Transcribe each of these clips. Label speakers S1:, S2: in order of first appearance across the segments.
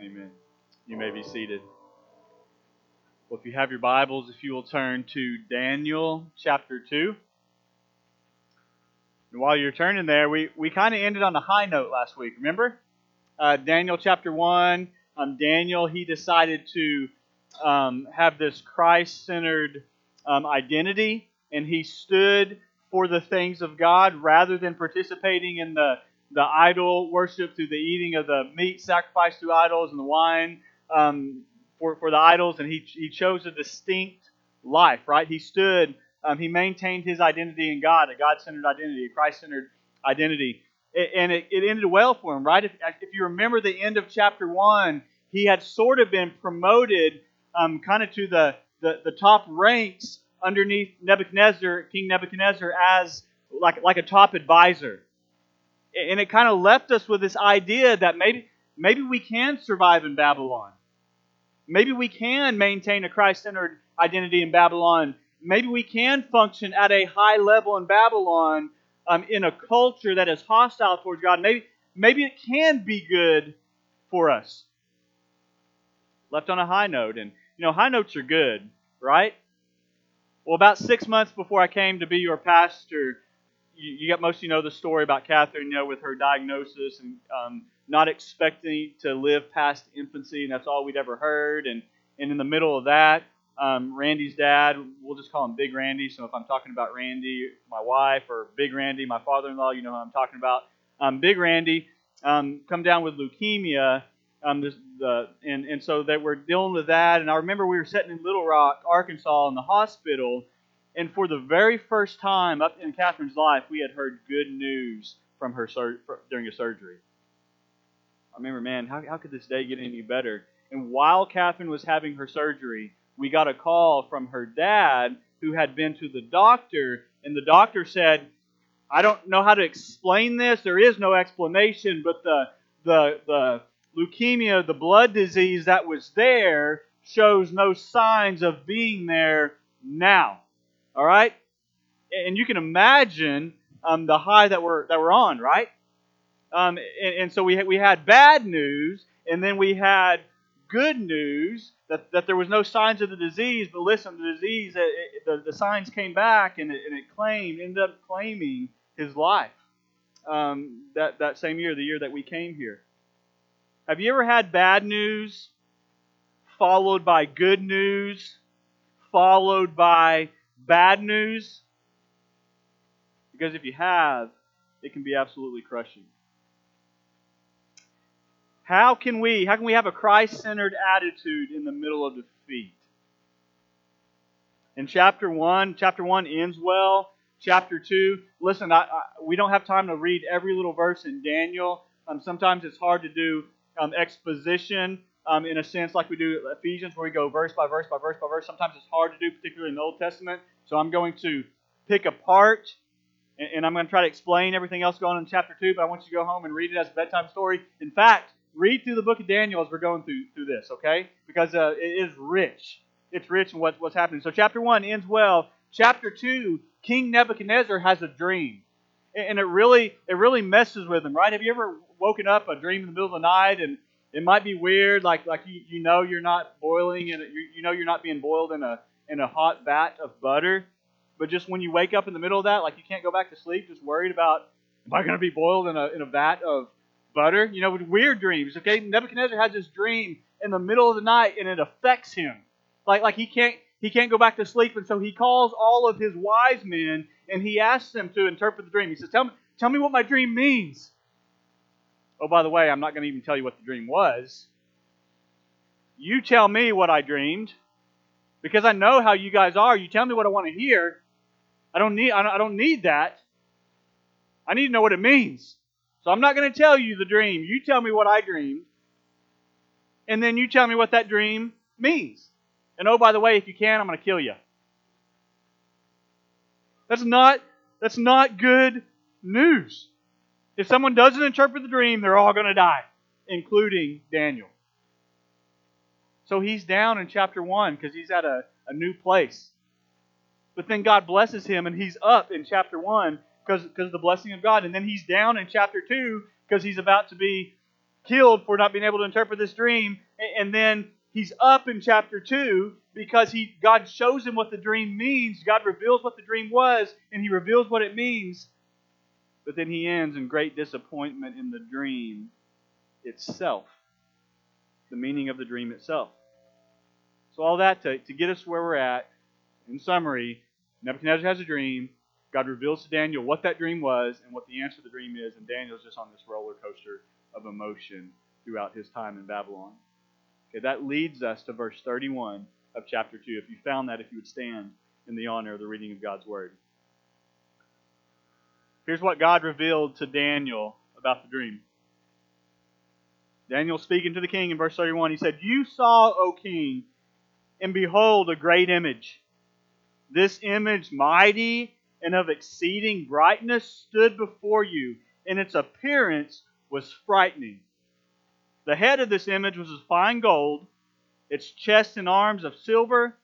S1: Amen. You may be seated. Well, if you have your Bibles, if you will turn to Daniel chapter 2. And while you're turning there, we, we kind of ended on a high note last week, remember? Uh, Daniel chapter 1, um, Daniel, he decided to um, have this Christ centered um, identity, and he stood for the things of God rather than participating in the the idol worship through the eating of the meat sacrificed to idols and the wine um, for, for the idols, and he, he chose a distinct life, right? He stood, um, he maintained his identity in God, a God centered identity, a Christ centered identity. And it, it ended well for him, right? If, if you remember the end of chapter 1, he had sort of been promoted um, kind of to the, the, the top ranks underneath Nebuchadnezzar, King Nebuchadnezzar, as like, like a top advisor and it kind of left us with this idea that maybe maybe we can survive in Babylon. Maybe we can maintain a Christ-centered identity in Babylon. Maybe we can function at a high level in Babylon um, in a culture that is hostile towards God. Maybe maybe it can be good for us. Left on a high note, and you know high notes are good, right? Well, about six months before I came to be your pastor, you, you got most of you know the story about Catherine, you know, with her diagnosis and um, not expecting to live past infancy, and that's all we'd ever heard. And and in the middle of that, um, Randy's dad, we'll just call him Big Randy. So if I'm talking about Randy, my wife, or Big Randy, my father-in-law, you know who I'm talking about. Um, Big Randy um, come down with leukemia. Um, this, the, and, and so that we're dealing with that. And I remember we were sitting in Little Rock, Arkansas, in the hospital, and for the very first time up in Catherine's life, we had heard good news from her sur- during a surgery. I remember, man, how, how could this day get any better? And while Catherine was having her surgery, we got a call from her dad who had been to the doctor, and the doctor said, I don't know how to explain this. There is no explanation, but the the the leukemia, the blood disease that was there, shows no signs of being there now. All right? And you can imagine um, the high that we're, that we're on, right? Um, and, and, so we had, we had bad news, and then we had good news that, that there was no signs of the disease. But listen, the disease, it, it, the, the signs came back, and it, and it claimed, ended up claiming his life um, that, that same year, the year that we came here. Have you ever had bad news followed by good news, followed by bad news? Because if you have, it can be absolutely crushing. How can we how can we have a Christ-centered attitude in the middle of defeat? In chapter 1, chapter 1 ends well. Chapter 2, listen, I, I, we don't have time to read every little verse in Daniel. Um, sometimes it's hard to do um, exposition um, in a sense like we do Ephesians, where we go verse by verse by verse by verse. Sometimes it's hard to do, particularly in the Old Testament. So I'm going to pick apart and, and I'm going to try to explain everything else going on in chapter 2, but I want you to go home and read it as a bedtime story. In fact, read through the book of Daniel as we're going through, through this, okay? Because uh, it is rich. It's rich in what's, what's happening. So chapter 1 ends well. Chapter 2, King Nebuchadnezzar has a dream. And it really, it really messes with him, right? Have you ever woken up a dream in the middle of the night and it might be weird, like like you, you know you're not boiling and you, you know you're not being boiled in a in a hot vat of butter, but just when you wake up in the middle of that, like you can't go back to sleep, just worried about am I going to be boiled in a in a vat of butter? You know, weird dreams. Okay, Nebuchadnezzar has this dream in the middle of the night and it affects him, like like he can't he can't go back to sleep, and so he calls all of his wise men and he asks them to interpret the dream. He says, "Tell me, tell me what my dream means." Oh, by the way, I'm not going to even tell you what the dream was. You tell me what I dreamed, because I know how you guys are. You tell me what I want to hear. I don't need. I don't need that. I need to know what it means. So I'm not going to tell you the dream. You tell me what I dreamed, and then you tell me what that dream means. And oh, by the way, if you can, I'm going to kill you. That's not. That's not good news. If someone doesn't interpret the dream, they're all going to die, including Daniel. So he's down in chapter 1 because he's at a, a new place. But then God blesses him and he's up in chapter 1 because, of the blessing of God. And then he's down in chapter 2 because he's about to be killed for not being able to interpret this dream. And then he's up in chapter 2 because he God shows him what the dream means. God reveals what the dream was, and he reveals what it means. But then he ends in great disappointment in the dream itself, the meaning of the dream itself. So, all that to, to get us where we're at, in summary, Nebuchadnezzar has a dream. God reveals to Daniel what that dream was and what the answer to the dream is, and Daniel's just on this roller coaster of emotion throughout his time in Babylon. Okay, that leads us to verse 31 of chapter 2. If you found that, if you would stand in the honor of the reading of God's Word. Here's what God revealed to Daniel about the dream. Daniel speaking to the king in verse 31, he said, You saw, O king, and behold, a great image. This image, mighty and of exceeding brightness, stood before you, and its appearance was frightening. The head of this image was of fine gold, its chest and arms of silver,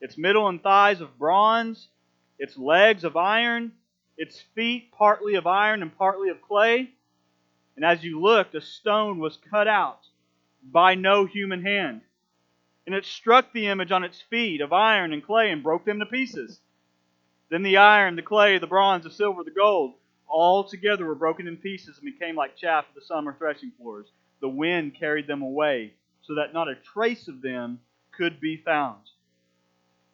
S1: its middle and thighs of bronze, its legs of iron, its feet partly of iron and partly of clay. And as you looked, a stone was cut out by no human hand. And it struck the image on its feet of iron and clay and broke them to pieces. Then the iron, the clay, the bronze, the silver, the gold, all together were broken in pieces and became like chaff of the summer threshing floors. The wind carried them away, so that not a trace of them could be found.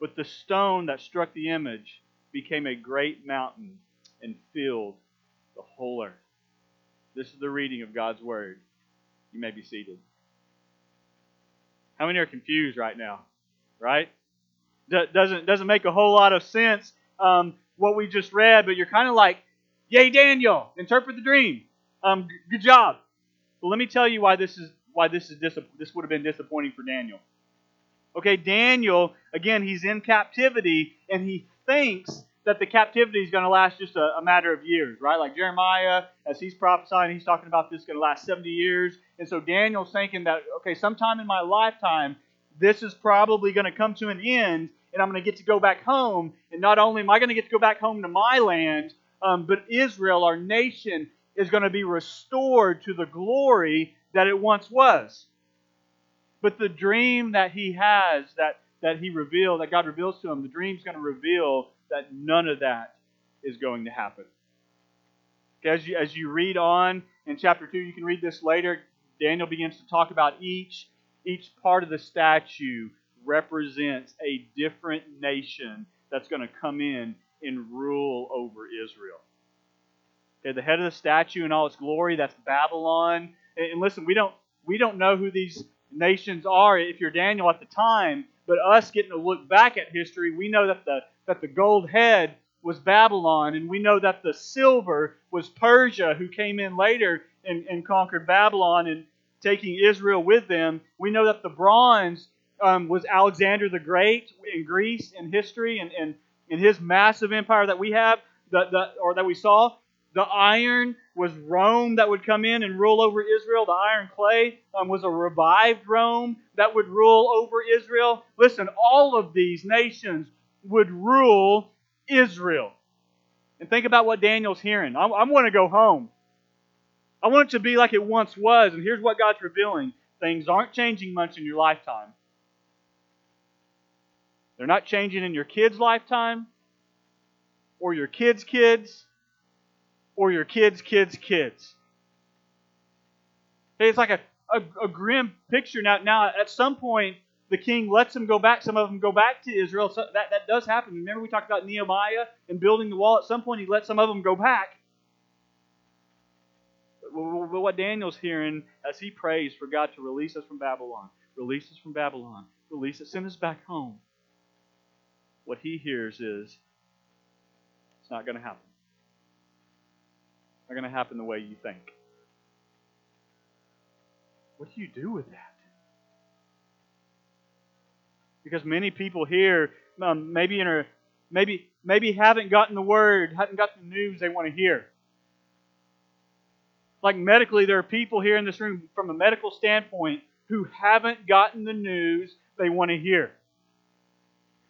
S1: But the stone that struck the image became a great mountain and filled the whole earth. This is the reading of God's Word. You may be seated. How many are confused right now? Right? doesn't doesn't make a whole lot of sense um, what we just read, but you're kind of like, "Yay, Daniel! Interpret the dream. Um, g- good job." Well, let me tell you why this is why this is dis- this would have been disappointing for Daniel. Okay, Daniel again, he's in captivity and he thinks that the captivity is going to last just a, a, matter of years, right? Like Jeremiah, as he's prophesying, he's talking about this going to last 70 years. And so Daniel's thinking that, okay, sometime in my lifetime, this is probably going to come to an end, and I'm going to get to go back home. And not only am I going to get to go back home to my land, um, but Israel, our nation, is going to be restored to the glory that it once was. But the dream that he has, that, that he revealed, that God reveals to him, the dream's going to reveal that none of that is going to happen. As you, as you read on in chapter 2, you can read this later. Daniel begins to talk about each, each part of the statue represents a different nation that's going to come in and rule over Israel. Okay, the head of the statue in all its glory, that's Babylon. And listen, we don't we don't know who these nations are if you're Daniel at the time, but us getting to look back at history, we know that the that the gold head was Babylon, and we know that the silver was Persia, who came in later and, and conquered Babylon and taking Israel with them. We know that the bronze um, was Alexander the Great in Greece in history and, and in his massive empire that we have, the, the, or that we saw. The iron was Rome that would come in and rule over Israel. The iron clay um, was a revived Rome that would rule over Israel. Listen, all of these nations would rule Israel. And think about what Daniel's hearing. I, I want to go home. I want it to be like it once was. And here's what God's revealing things aren't changing much in your lifetime. They're not changing in your kids' lifetime, or your kids' kids, or your kids' kids' kids. It's like a, a, a grim picture. Now, now, at some point, the king lets them go back. Some of them go back to Israel. So that, that does happen. Remember, we talked about Nehemiah and building the wall. At some point, he let some of them go back. But what Daniel's hearing as he prays for God to release us from Babylon, release us from Babylon, release us, send us back home, what he hears is it's not going to happen. It's not going to happen the way you think. What do you do with that? Because many people here um, maybe in a, maybe maybe haven't gotten the word, haven't got the news they want to hear. Like medically, there are people here in this room from a medical standpoint who haven't gotten the news they want to hear.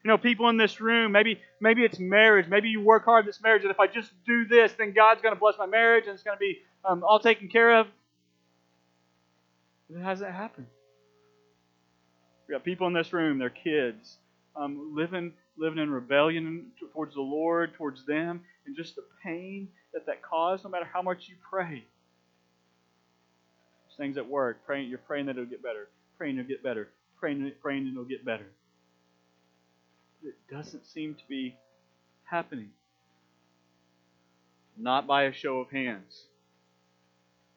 S1: You know, people in this room, maybe maybe it's marriage. Maybe you work hard this marriage, and if I just do this, then God's going to bless my marriage, and it's going to be um, all taken care of. It hasn't happened. We got people in this room, their kids, um, living living in rebellion towards the Lord, towards them, and just the pain that that caused, no matter how much you pray. There's things at work, praying, you're praying that it'll get better, praying it'll get better, praying, praying it'll get better. It doesn't seem to be happening. Not by a show of hands.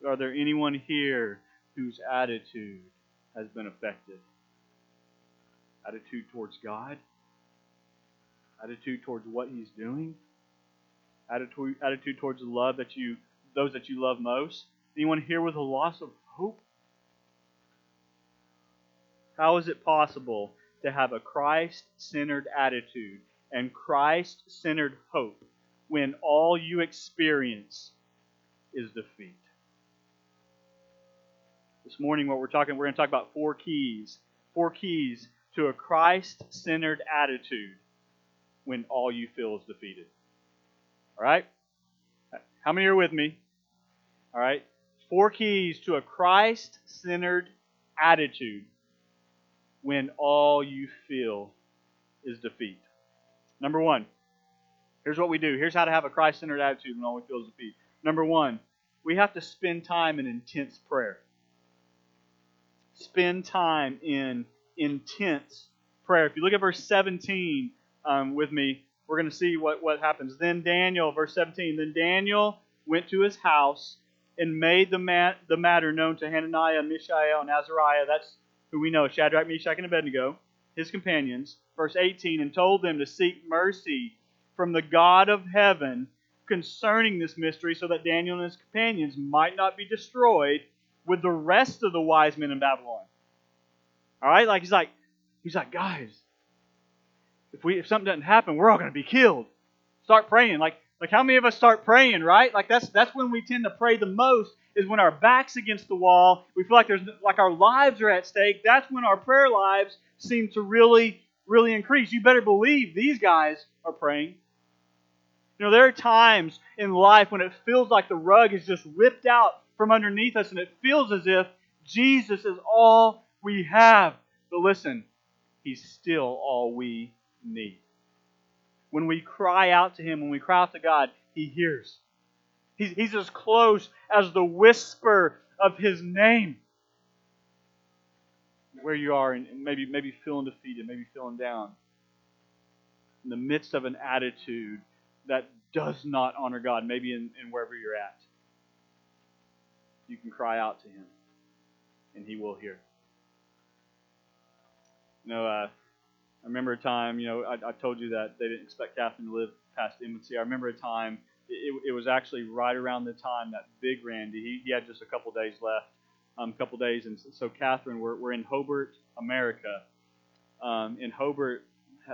S1: Are there anyone here whose attitude has been affected? Attitude towards God? Attitude towards what He's doing? Attitude, attitude towards the love that you, those that you love most? Anyone here with a loss of hope? How is it possible to have a Christ centered attitude and Christ centered hope when all you experience is defeat? This morning, what we're talking, we're going to talk about four keys. Four keys to a Christ centered attitude when all you feel is defeated. All right? How many are with me? All right? Four keys to a Christ centered attitude when all you feel is defeat. Number one, here's what we do. Here's how to have a Christ centered attitude when all we feel is defeat. Number one, we have to spend time in intense prayer. Spend time in intense prayer. If you look at verse 17 um, with me, we're going to see what, what happens. Then Daniel, verse 17, then Daniel went to his house and made the, mat, the matter known to Hananiah, Mishael, and Azariah. That's who we know, Shadrach, Meshach, and Abednego, his companions. Verse 18, and told them to seek mercy from the God of heaven concerning this mystery so that Daniel and his companions might not be destroyed with the rest of the wise men in Babylon. All right, like he's like, he's like, guys, if we if something doesn't happen, we're all going to be killed. Start praying. Like like how many of us start praying, right? Like that's that's when we tend to pray the most is when our backs against the wall. We feel like there's like our lives are at stake. That's when our prayer lives seem to really really increase. You better believe these guys are praying. You know, there are times in life when it feels like the rug is just ripped out from underneath us and it feels as if Jesus is all we have. But listen, He's still all we need. When we cry out to Him, when we cry out to God, He hears. He's, he's as close as the whisper of His name. Where you are, and maybe maybe feeling defeated, maybe feeling down, in the midst of an attitude that does not honor God, maybe in, in wherever you're at, you can cry out to Him, and He will hear. You know, uh, I remember a time, you know, I, I, told you that they didn't expect Catherine to live past infancy. I remember a time, it, it was actually right around the time that Big Randy, he, he had just a couple days left, a um, couple days. And so, Catherine, we're, we're in Hobart, America. Um, in Hobart,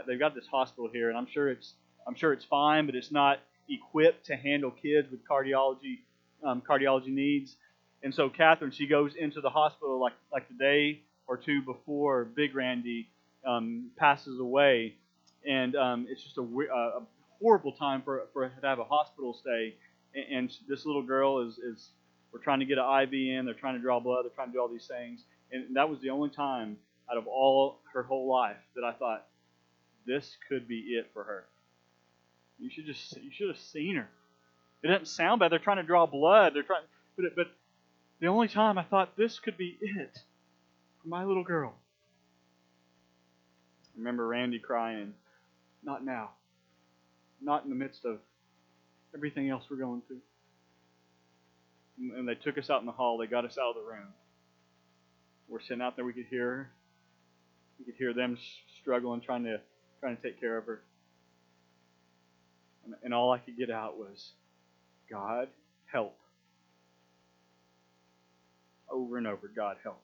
S1: they've got this hospital here, and I'm sure it's I'm sure it's fine, but it's not equipped to handle kids with cardiology um, cardiology needs. And so Catherine, she goes into the hospital like like the day or two before Big Randy um, passes away, and um, it's just a, a, horrible time for for to have a hospital stay. And, and this little girl is is we're trying to get an IV in, they're trying to draw blood, they're trying to do all these things, and that was the only time out of all her whole life that I thought this could be it for her. You should just you should have seen her. It doesn't sound bad. They're trying to draw blood. They're trying, but but the only time I thought this could be it for my little girl. I remember Randy crying, "Not now. Not in the midst of everything else we're going through." And they took us out in the hall. They got us out of the room. We're sitting out there. We could hear her. We could hear them struggling, trying to trying to take care of her. And, and all I could get out was, God, help. Over and over, God, help.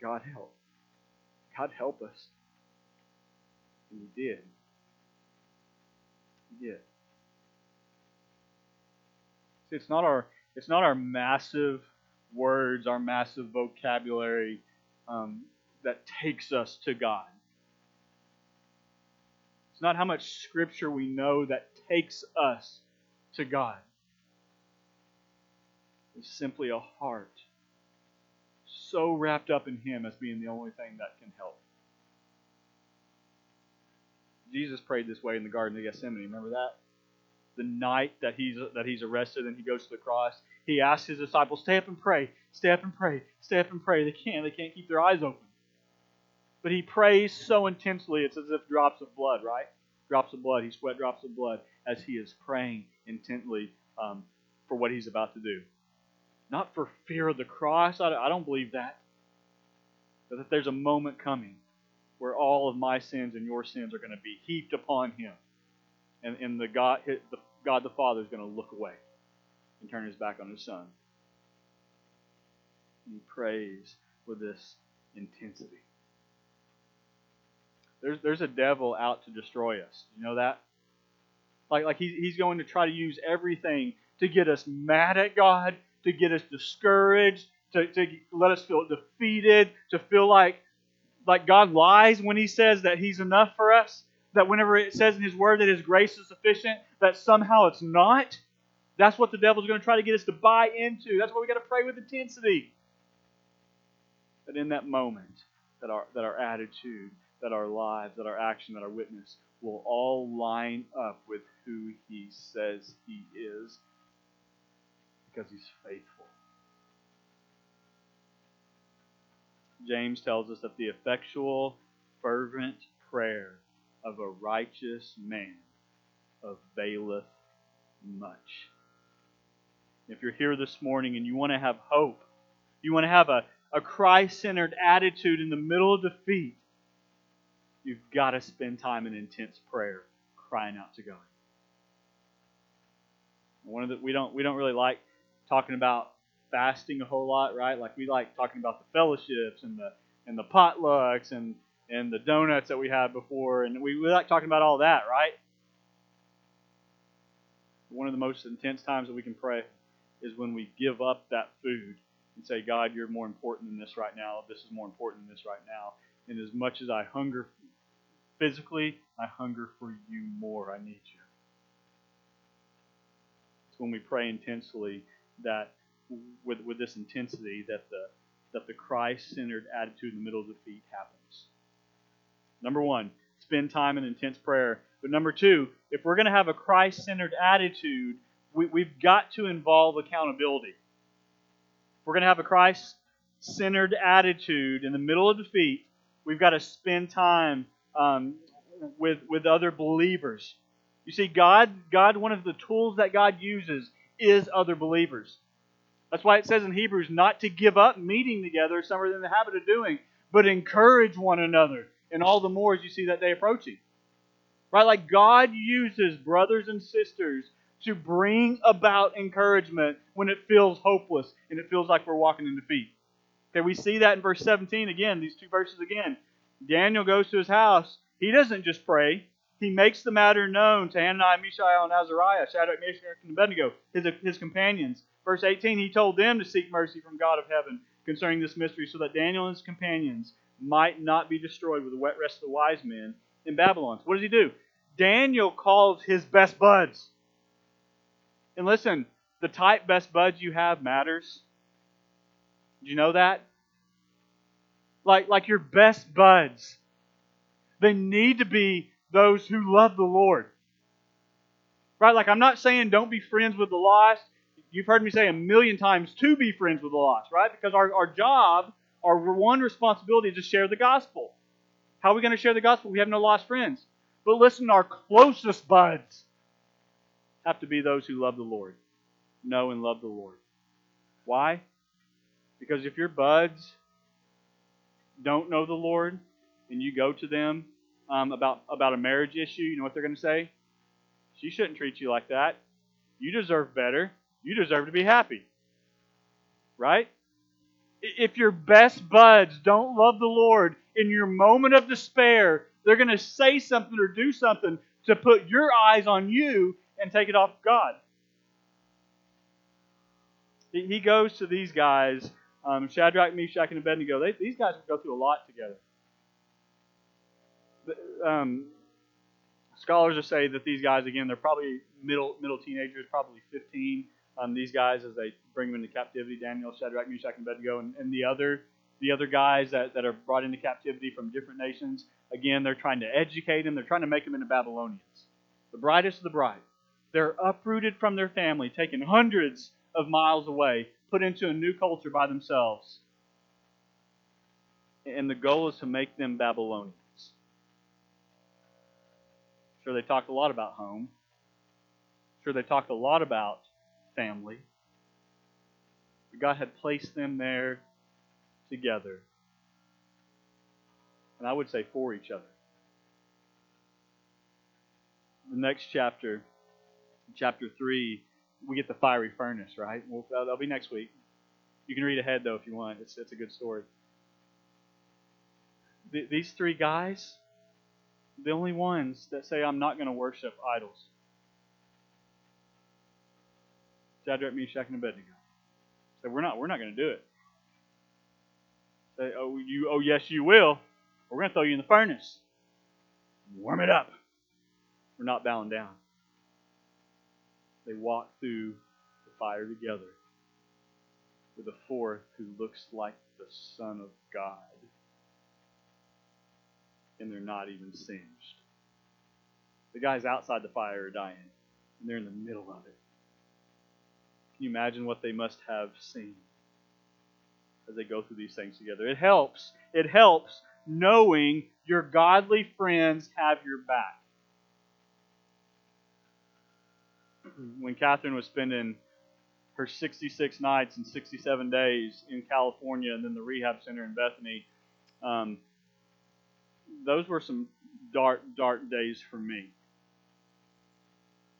S1: God, help. God, help us. And He did. He did. See, it's not our it's not our massive words, our massive vocabulary um, that takes us to God. It's not how much scripture we know that takes us to God. It's simply a heart so wrapped up in Him as being the only thing that can help. Jesus prayed this way in the Garden of Gethsemane. Remember that? The night that he's that he's arrested and he goes to the cross, he asks his disciples, "Stay up and pray. Stay up and pray. Stay up and pray." They can't. They can't keep their eyes open. But he prays so intensely, it's as if drops of blood, right? Drops of blood. He sweat drops of blood as he is praying intently um, for what he's about to do. Not for fear of the cross. I don't believe that. But that there's a moment coming where all of my sins and your sins are going to be heaped upon him. And, and the God, the God the Father is going to look away and turn his back on his son. And he prays with this intensity. There's, there's a devil out to destroy us. You know that? Like, like he's, he's going to try to use everything to get us mad at God, to get us discouraged, to, to let us feel defeated, to feel like like God lies when He says that He's enough for us, that whenever it says in His Word that His grace is sufficient, that somehow it's not. That's what the devil's going to try to get us to buy into. That's why we got to pray with intensity. That in that moment, that our that our attitude, that our lives, that our action, that our witness will all line up with who He says He is, because He's faithful. James tells us that the effectual, fervent prayer of a righteous man availeth much. If you're here this morning and you want to have hope, you want to have a, a Christ centered attitude in the middle of defeat, you've got to spend time in intense prayer crying out to God. One of the we don't we don't really like talking about fasting a whole lot, right? Like we like talking about the fellowships and the and the potlucks and and the donuts that we had before, and we, we like talking about all that, right? One of the most intense times that we can pray is when we give up that food and say, God, you're more important than this right now. This is more important than this right now. And as much as I hunger physically, I hunger for you more. I need you. It's when we pray intensely that with, with this intensity that the that the Christ-centered attitude in the middle of defeat happens. Number one, spend time in intense prayer. But number two, if we're going to have a Christ-centered attitude, we, we've got to involve accountability. If we're going to have a Christ-centered attitude in the middle of defeat, we've got to spend time um, with with other believers. You see, God, God, one of the tools that God uses is other believers. That's why it says in Hebrews not to give up meeting together, some are in the habit of doing, but encourage one another, and all the more as you see that day approaching. Right? Like God uses brothers and sisters to bring about encouragement when it feels hopeless and it feels like we're walking in defeat. Okay, we see that in verse 17 again, these two verses again. Daniel goes to his house. He doesn't just pray, he makes the matter known to Hananiah, Mishael, and Azariah, Shadrach, Meshach, and Abednego, his, his companions. Verse 18, he told them to seek mercy from God of heaven concerning this mystery, so that Daniel and his companions might not be destroyed with the rest of the wise men in Babylon. So what does he do? Daniel calls his best buds. And listen, the type best buds you have matters. Do you know that? Like, like your best buds. They need to be those who love the Lord. Right? Like, I'm not saying don't be friends with the lost you've heard me say a million times to be friends with the lost, right? Because our, our job, our one responsibility is to share the gospel. How are we going to share the gospel? We have no lost friends. But listen, our closest buds have to be those who love the Lord, know and love the Lord. Why? Because if your buds don't know the Lord and you go to them um, about, about a marriage issue, you know what they're going to say? She shouldn't treat you like that. You deserve better you deserve to be happy. Right? If your best buds don't love the Lord in your moment of despair, they're going to say something or do something to put your eyes on you and take it off God. He goes to these guys, um, Shadrach, Meshach, and Abednego. They, these guys go through a lot together. Um, scholars will say that these guys, again, they're probably middle middle teenagers, probably 15 um, these guys as they bring them into captivity Daniel, Shadrach, Meshach, and Abednego, and, and the other the other guys that, that are brought into captivity from different nations, again, they're trying to educate them. They're trying to make them into Babylonians. The brightest of the bright. They're uprooted from their family, taken hundreds of miles away, put into a new culture by themselves. And the goal is to make them Babylonians. Sure, they talked a lot about home. Sure, they talked a lot about family. But God had placed them there together. And I would say for each other. The next chapter, chapter 3, we get the fiery furnace, right? Well, that'll be next week. You can read ahead, though, if you want. It's, it's a good story. these three guys, the only ones that say, I'm not going to worship idols. Shadrach, Meshach, and Abednego. Say, we're not, we're not going to do it. Say, oh, you, oh, yes, you will. We're going to throw you in the furnace. Warm it up. We're not bowing down. They walk through the fire together with a fourth who looks like the Son of God. And they're not even singed. The guys outside the fire are dying, and they're in the middle of it. Can you imagine what they must have seen as they go through these things together? It helps. It helps knowing your godly friends have your back. when Catherine was spending her 66 nights and 67 days in California and then the rehab center in Bethany, um, those were some dark, dark days for me.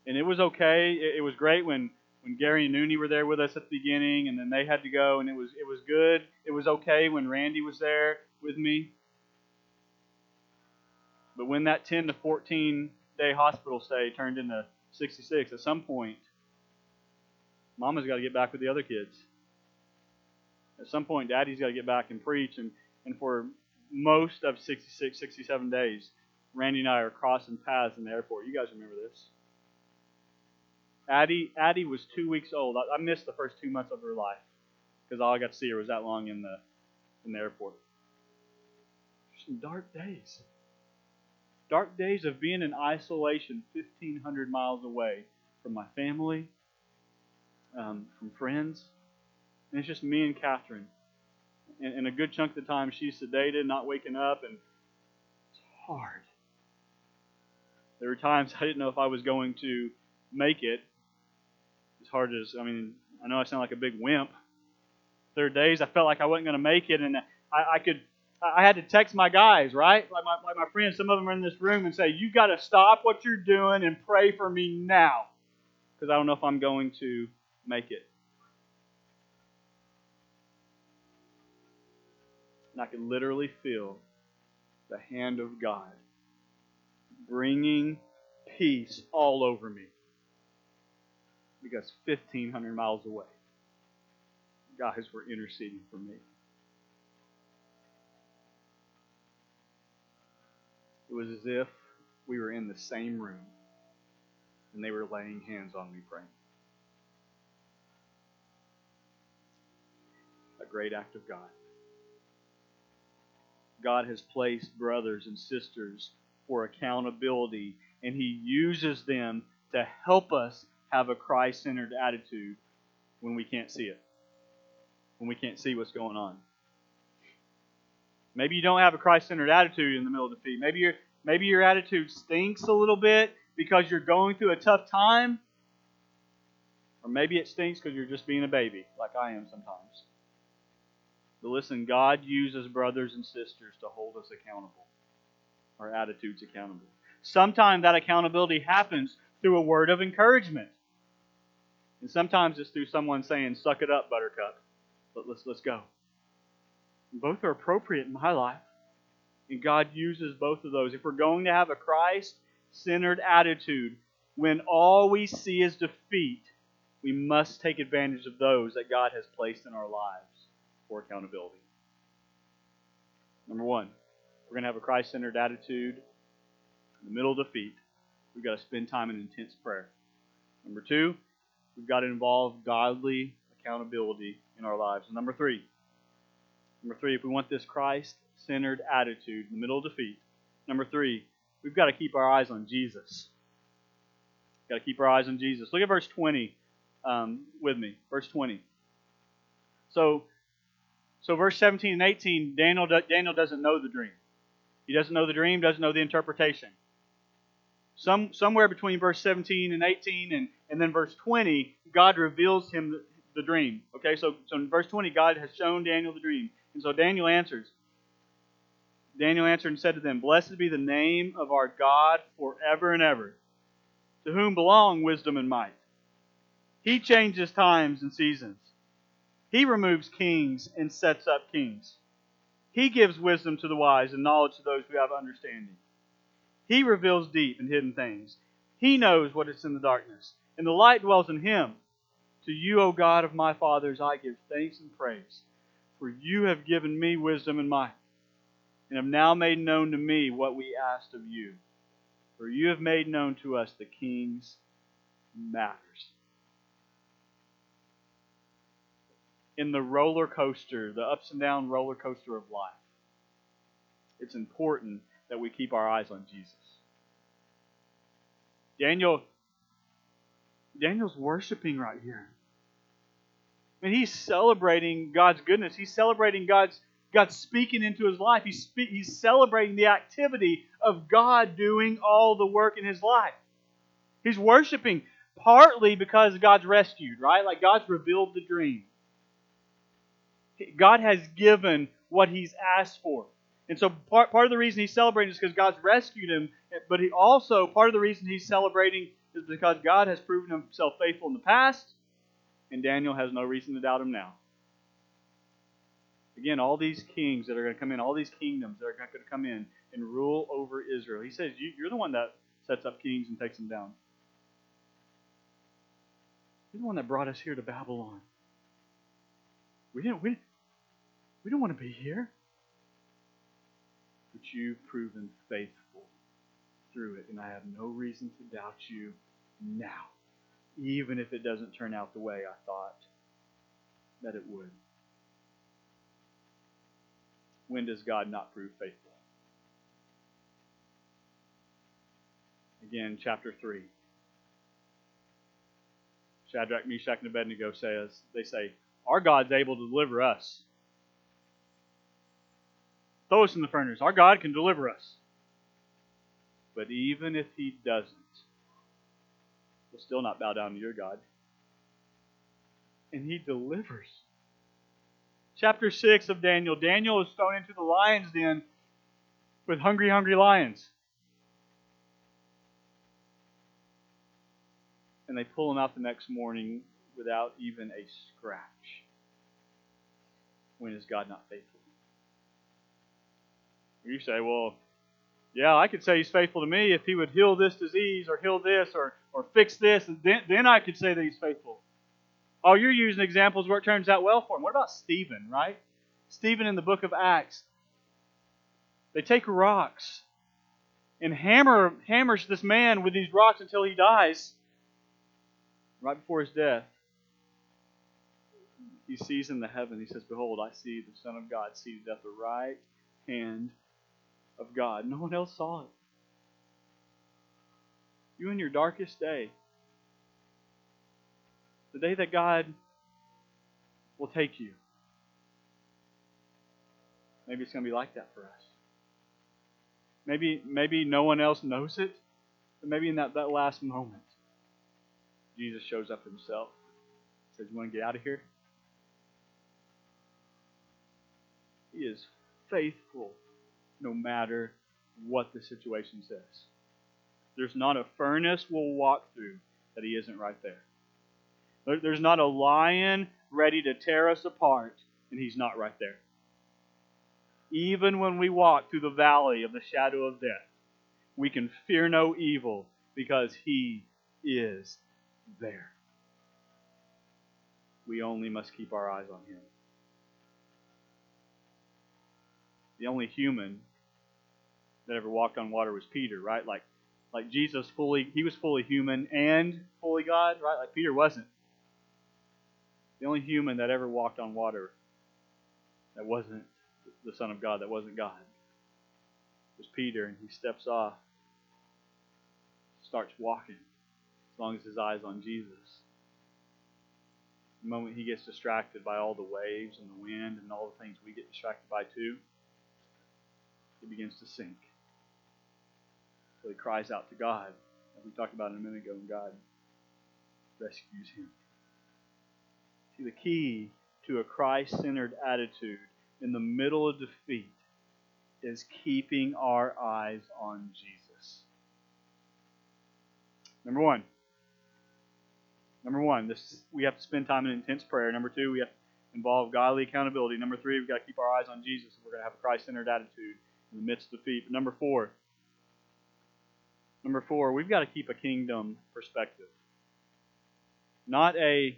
S1: And it was okay. It, it was great when, when Gary and Nooney were there with us at the beginning, and then they had to go, and it was it was good. It was okay when Randy was there with me. But when that 10 to 14 day hospital stay turned into 66, at some point, mama's got to get back with the other kids. At some point, daddy's got to get back and preach. And, and for most of 66, 67 days, Randy and I are crossing paths in the airport. You guys remember this? Addie, Addie was two weeks old. I, I missed the first two months of her life because all I got to see her was that long in the in the airport. Some dark days dark days of being in isolation 1,500 miles away from my family, um, from friends. And it's just me and Catherine. And, and a good chunk of the time she's sedated, not waking up, and it's hard. There were times I didn't know if I was going to make it. As hard as, I mean, I know I sound like a big wimp. There are days I felt like I wasn't going to make it, and I, I could I had to text my guys, right? Like my, like my friends, some of them are in this room and say, You got to stop what you're doing and pray for me now. Because I don't know if I'm going to make it. And I could literally feel the hand of God bringing peace all over me. Because 1,500 miles away, guys were interceding for me. It was as if we were in the same room and they were laying hands on me praying. A great act of God. God has placed brothers and sisters for accountability, and He uses them to help us have a Christ centered attitude when we can't see it, when we can't see what's going on. Maybe you don't have a Christ-centered attitude in the middle of feed. Maybe your maybe your attitude stinks a little bit because you're going through a tough time. Or maybe it stinks because you're just being a baby, like I am sometimes. But listen, God uses brothers and sisters to hold us accountable, our attitudes accountable. Sometimes that accountability happens through a word of encouragement. And sometimes it's through someone saying, Suck it up, buttercup. But let's let's go. Both are appropriate in my life. And God uses both of those. If we're going to have a Christ centered attitude, when all we see is defeat, we must take advantage of those that God has placed in our lives for accountability. Number one, we're going to have a Christ centered attitude in the middle of defeat. We've got to spend time in intense prayer. Number two, we've got to involve godly accountability in our lives. And number three, Number three, if we want this Christ centered attitude in the middle of defeat. Number three, we've got to keep our eyes on Jesus. We've Got to keep our eyes on Jesus. Look at verse 20 um, with me. Verse 20. So, so verse 17 and 18, Daniel, Daniel doesn't know the dream. He doesn't know the dream, doesn't know the interpretation. Some, somewhere between verse 17 and 18 and, and then verse 20, God reveals him the, the dream. Okay, so, so in verse 20, God has shown Daniel the dream. And so Daniel answers. Daniel answered and said to them, Blessed be the name of our God forever and ever, to whom belong wisdom and might. He changes times and seasons. He removes kings and sets up kings. He gives wisdom to the wise and knowledge to those who have understanding. He reveals deep and hidden things. He knows what is in the darkness, and the light dwells in him. To you, O God of my fathers, I give thanks and praise, for you have given me wisdom and might, and have now made known to me what we asked of you. For you have made known to us the king's matters. In the roller coaster, the ups and down roller coaster of life, it's important that we keep our eyes on Jesus. Daniel Daniel's worshiping right here. I mean, he's celebrating God's goodness. He's celebrating God's God speaking into his life. He's, spe- he's celebrating the activity of God doing all the work in his life. He's worshiping partly because God's rescued, right? Like God's revealed the dream. God has given what he's asked for. And so part, part of the reason he's celebrating is because God's rescued him, but he also, part of the reason he's celebrating is because God has proven himself faithful in the past, and Daniel has no reason to doubt him now. Again, all these kings that are going to come in, all these kingdoms that are going to come in and rule over Israel. He says, You're the one that sets up kings and takes them down. You're the one that brought us here to Babylon. We didn't, we, we don't want to be here but you've proven faithful through it, and I have no reason to doubt you now, even if it doesn't turn out the way I thought that it would. When does God not prove faithful? Again, chapter 3. Shadrach, Meshach, and Abednego says, they say, Our God's able to deliver us Throw us in the furnace. Our God can deliver us. But even if He doesn't, we'll still not bow down to your God. And He delivers. Chapter 6 of Daniel Daniel is thrown into the lion's den with hungry, hungry lions. And they pull him out the next morning without even a scratch. When is God not faithful? You say, well, yeah, I could say he's faithful to me if he would heal this disease or heal this or, or fix this, and then, then I could say that he's faithful. Oh, you're using examples where it turns out well for him. What about Stephen, right? Stephen in the book of Acts. They take rocks and hammer hammers this man with these rocks until he dies. Right before his death, he sees in the heaven, he says, Behold, I see the Son of God seated at the right hand of God. No one else saw it. You in your darkest day, the day that God will take you. Maybe it's going to be like that for us. Maybe, maybe no one else knows it, but maybe in that, that last moment, Jesus shows up himself. Says, You want to get out of here? He is faithful no matter what the situation says. There's not a furnace we'll walk through that He isn't right there. There's not a lion ready to tear us apart, and He's not right there. Even when we walk through the valley of the shadow of death, we can fear no evil because He is there. We only must keep our eyes on Him. The only human that ever walked on water was Peter, right? Like like Jesus fully he was fully human and fully God, right? Like Peter wasn't. The only human that ever walked on water that wasn't the Son of God, that wasn't God. Was Peter, and he steps off, starts walking, as long as his eye's on Jesus. The moment he gets distracted by all the waves and the wind and all the things we get distracted by too, he begins to sink. So he cries out to God, as we talked about a minute ago, and God rescues him. See, the key to a Christ centered attitude in the middle of defeat is keeping our eyes on Jesus. Number one. Number one, this we have to spend time in intense prayer. Number two, we have to involve godly accountability. Number three, we've got to keep our eyes on Jesus we're going to have a Christ centered attitude in the midst of defeat. But number four, number four, we've got to keep a kingdom perspective. Not a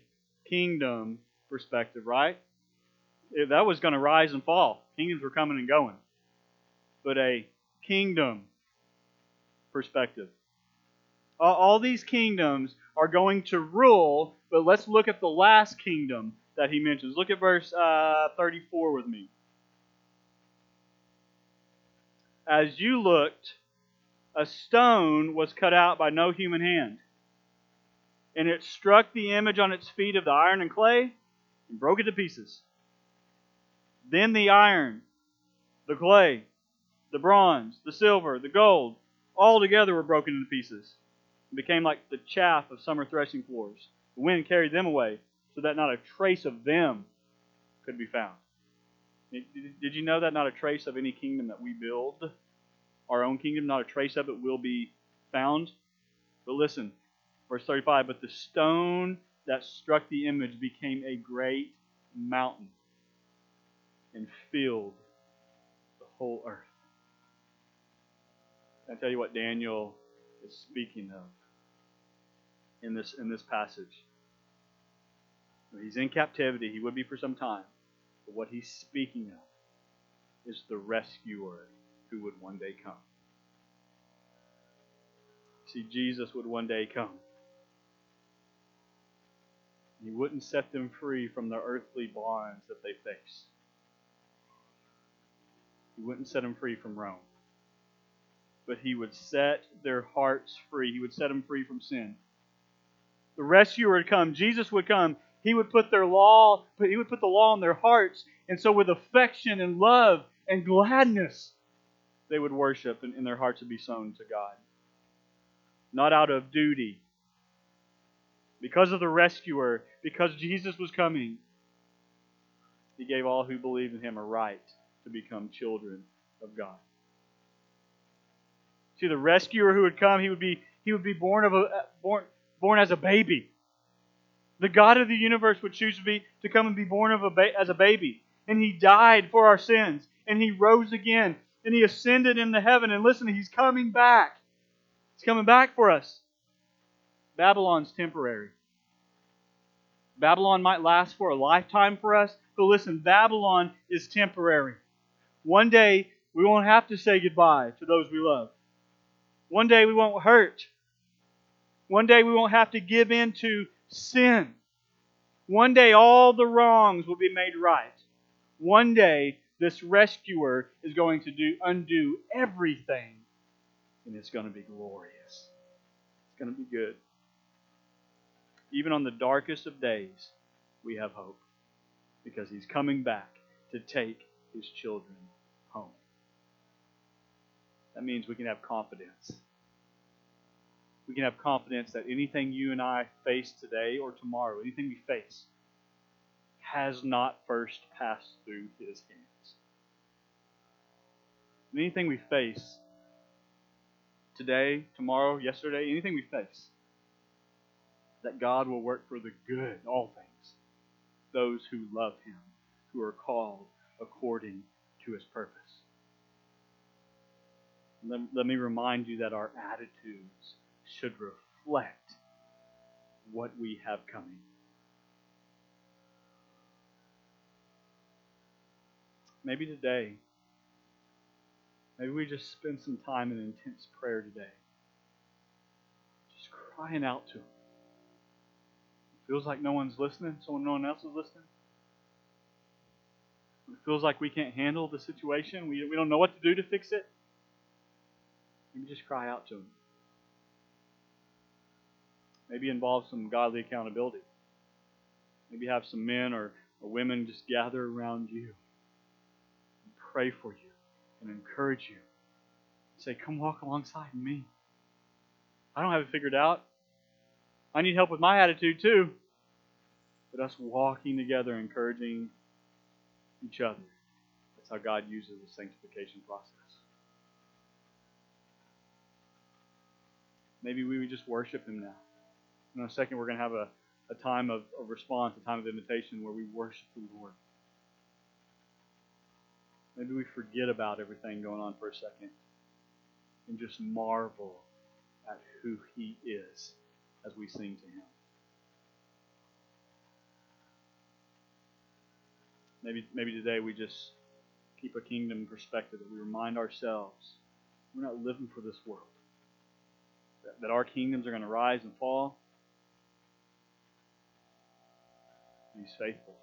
S1: kingdom perspective, right? That was going to rise and fall. Kingdoms were coming and going. But a kingdom perspective. All these kingdoms are going to rule, but let's look at the last kingdom that he mentions. Look at verse uh, 34 with me. As you looked, a stone was cut out by no human hand and it struck the image on its feet of the iron and clay and broke it to pieces. Then the iron, the clay, the bronze, the silver, the gold, all together were broken into pieces and became like the chaff of summer threshing floors. The wind carried them away so that not a trace of them could be found. Did you know that not a trace of any kingdom that we build, our own kingdom, not a trace of it will be found? But listen, Verse 35 But the stone that struck the image became a great mountain and filled the whole earth. I tell you what Daniel is speaking of in this in this passage. He's in captivity. He would be for some time. But what he's speaking of is the rescuer who would one day come. See, Jesus would one day come. He wouldn't set them free from the earthly bonds that they face. He wouldn't set them free from Rome. But he would set their hearts free. He would set them free from sin. The rescuer would come. Jesus would come. He would put their law, he would put the law in their hearts. And so with affection and love and gladness, they would worship and, and their hearts would be sown to God. Not out of duty, because of the rescuer, because Jesus was coming, he gave all who believed in him a right to become children of God. See, the rescuer who would come, he would be he would be born of a uh, born born as a baby. The God of the universe would choose to be to come and be born of a ba- as a baby, and he died for our sins, and he rose again, and he ascended into heaven. And listen, he's coming back. He's coming back for us. Babylon's temporary. Babylon might last for a lifetime for us, but listen, Babylon is temporary. One day, we won't have to say goodbye to those we love. One day, we won't hurt. One day, we won't have to give in to sin. One day, all the wrongs will be made right. One day, this rescuer is going to do undo everything, and it's going to be glorious. It's going to be good. Even on the darkest of days, we have hope because He's coming back to take His children home. That means we can have confidence. We can have confidence that anything you and I face today or tomorrow, anything we face, has not first passed through His hands. Anything we face today, tomorrow, yesterday, anything we face, that God will work for the good, all things, those who love Him, who are called according to His purpose. Let, let me remind you that our attitudes should reflect what we have coming. Maybe today, maybe we just spend some time in intense prayer today, just crying out to Him feels like no one's listening, so no one else is listening. It feels like we can't handle the situation. We, we don't know what to do to fix it. Maybe just cry out to Him. Maybe involve some godly accountability. Maybe have some men or, or women just gather around you and pray for you and encourage you. Say, come walk alongside me. I don't have it figured out. I need help with my attitude too. But us walking together, encouraging each other. That's how God uses the sanctification process. Maybe we would just worship Him now. In a second, we're going to have a, a time of, of response, a time of invitation where we worship the Lord. Maybe we forget about everything going on for a second and just marvel at who He is as we sing to Him. Maybe, maybe today we just keep a kingdom perspective, that we remind ourselves we're not living for this world, that, that our kingdoms are going to rise and fall. He's faithful.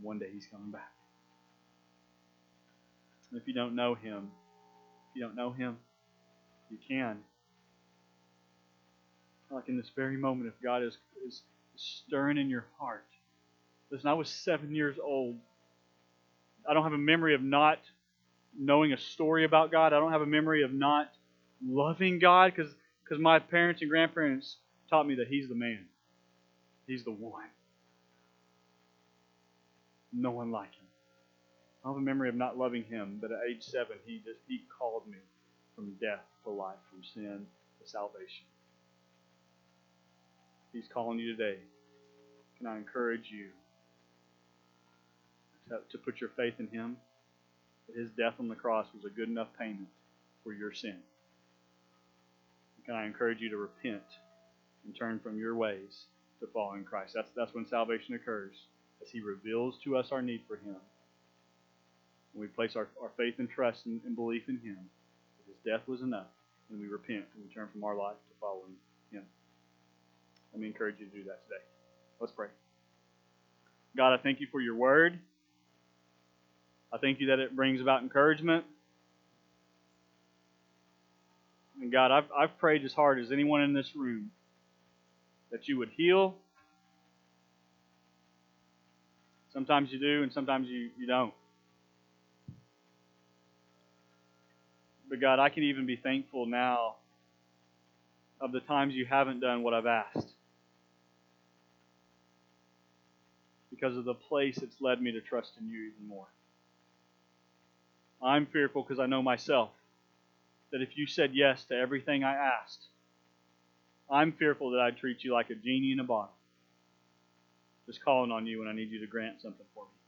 S1: One day He's coming back. And if you don't know Him, if you don't know Him, you can. Like in this very moment, if God is, is stirring in your heart. Listen, I was seven years old. I don't have a memory of not knowing a story about God. I don't have a memory of not loving God because because my parents and grandparents taught me that He's the man. He's the one. No one like Him. I have a memory of not loving Him, but at age seven, He just He called me from death to life, from sin to salvation. He's calling you today. Can I encourage you to, to put your faith in Him? That His death on the cross was a good enough payment for your sin. Can I encourage you to repent and turn from your ways to follow in Christ? That's, that's when salvation occurs, as He reveals to us our need for Him. When we place our, our faith and trust and, and belief in Him, that His death was enough, and we repent and we turn from our life to following Him. Let me encourage you to do that today. Let's pray. God, I thank you for your word. I thank you that it brings about encouragement. And God, I've, I've prayed as hard as anyone in this room that you would heal. Sometimes you do, and sometimes you, you don't. But God, I can even be thankful now of the times you haven't done what I've asked. Because of the place it's led me to trust in you even more. I'm fearful because I know myself that if you said yes to everything I asked, I'm fearful that I'd treat you like a genie in a bottle, just calling on you when I need you to grant something for me.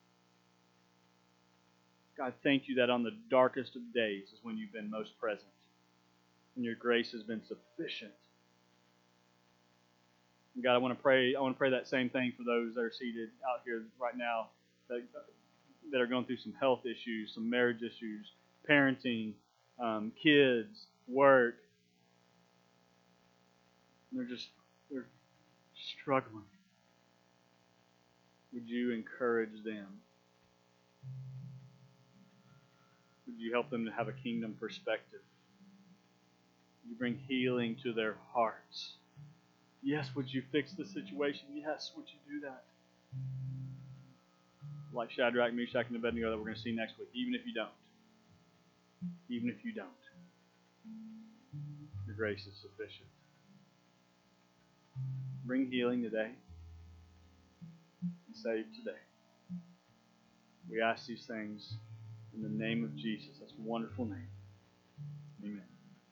S1: God, thank you that on the darkest of days is when you've been most present, and your grace has been sufficient. And God, I want to pray. I want to pray that same thing for those that are seated out here right now that that are going through some health issues, some marriage issues, parenting, um, kids, work. They're just they're struggling. Would you encourage them? Would you help them to have a kingdom perspective? You bring healing to their hearts? Yes, would you fix the situation? Yes, would you do that? Like Shadrach, Meshach, and Abednego that we're going to see next week, even if you don't. Even if you don't. Your grace is sufficient. Bring healing today. And save today. We ask these things in the name of Jesus. That's a wonderful name. Amen.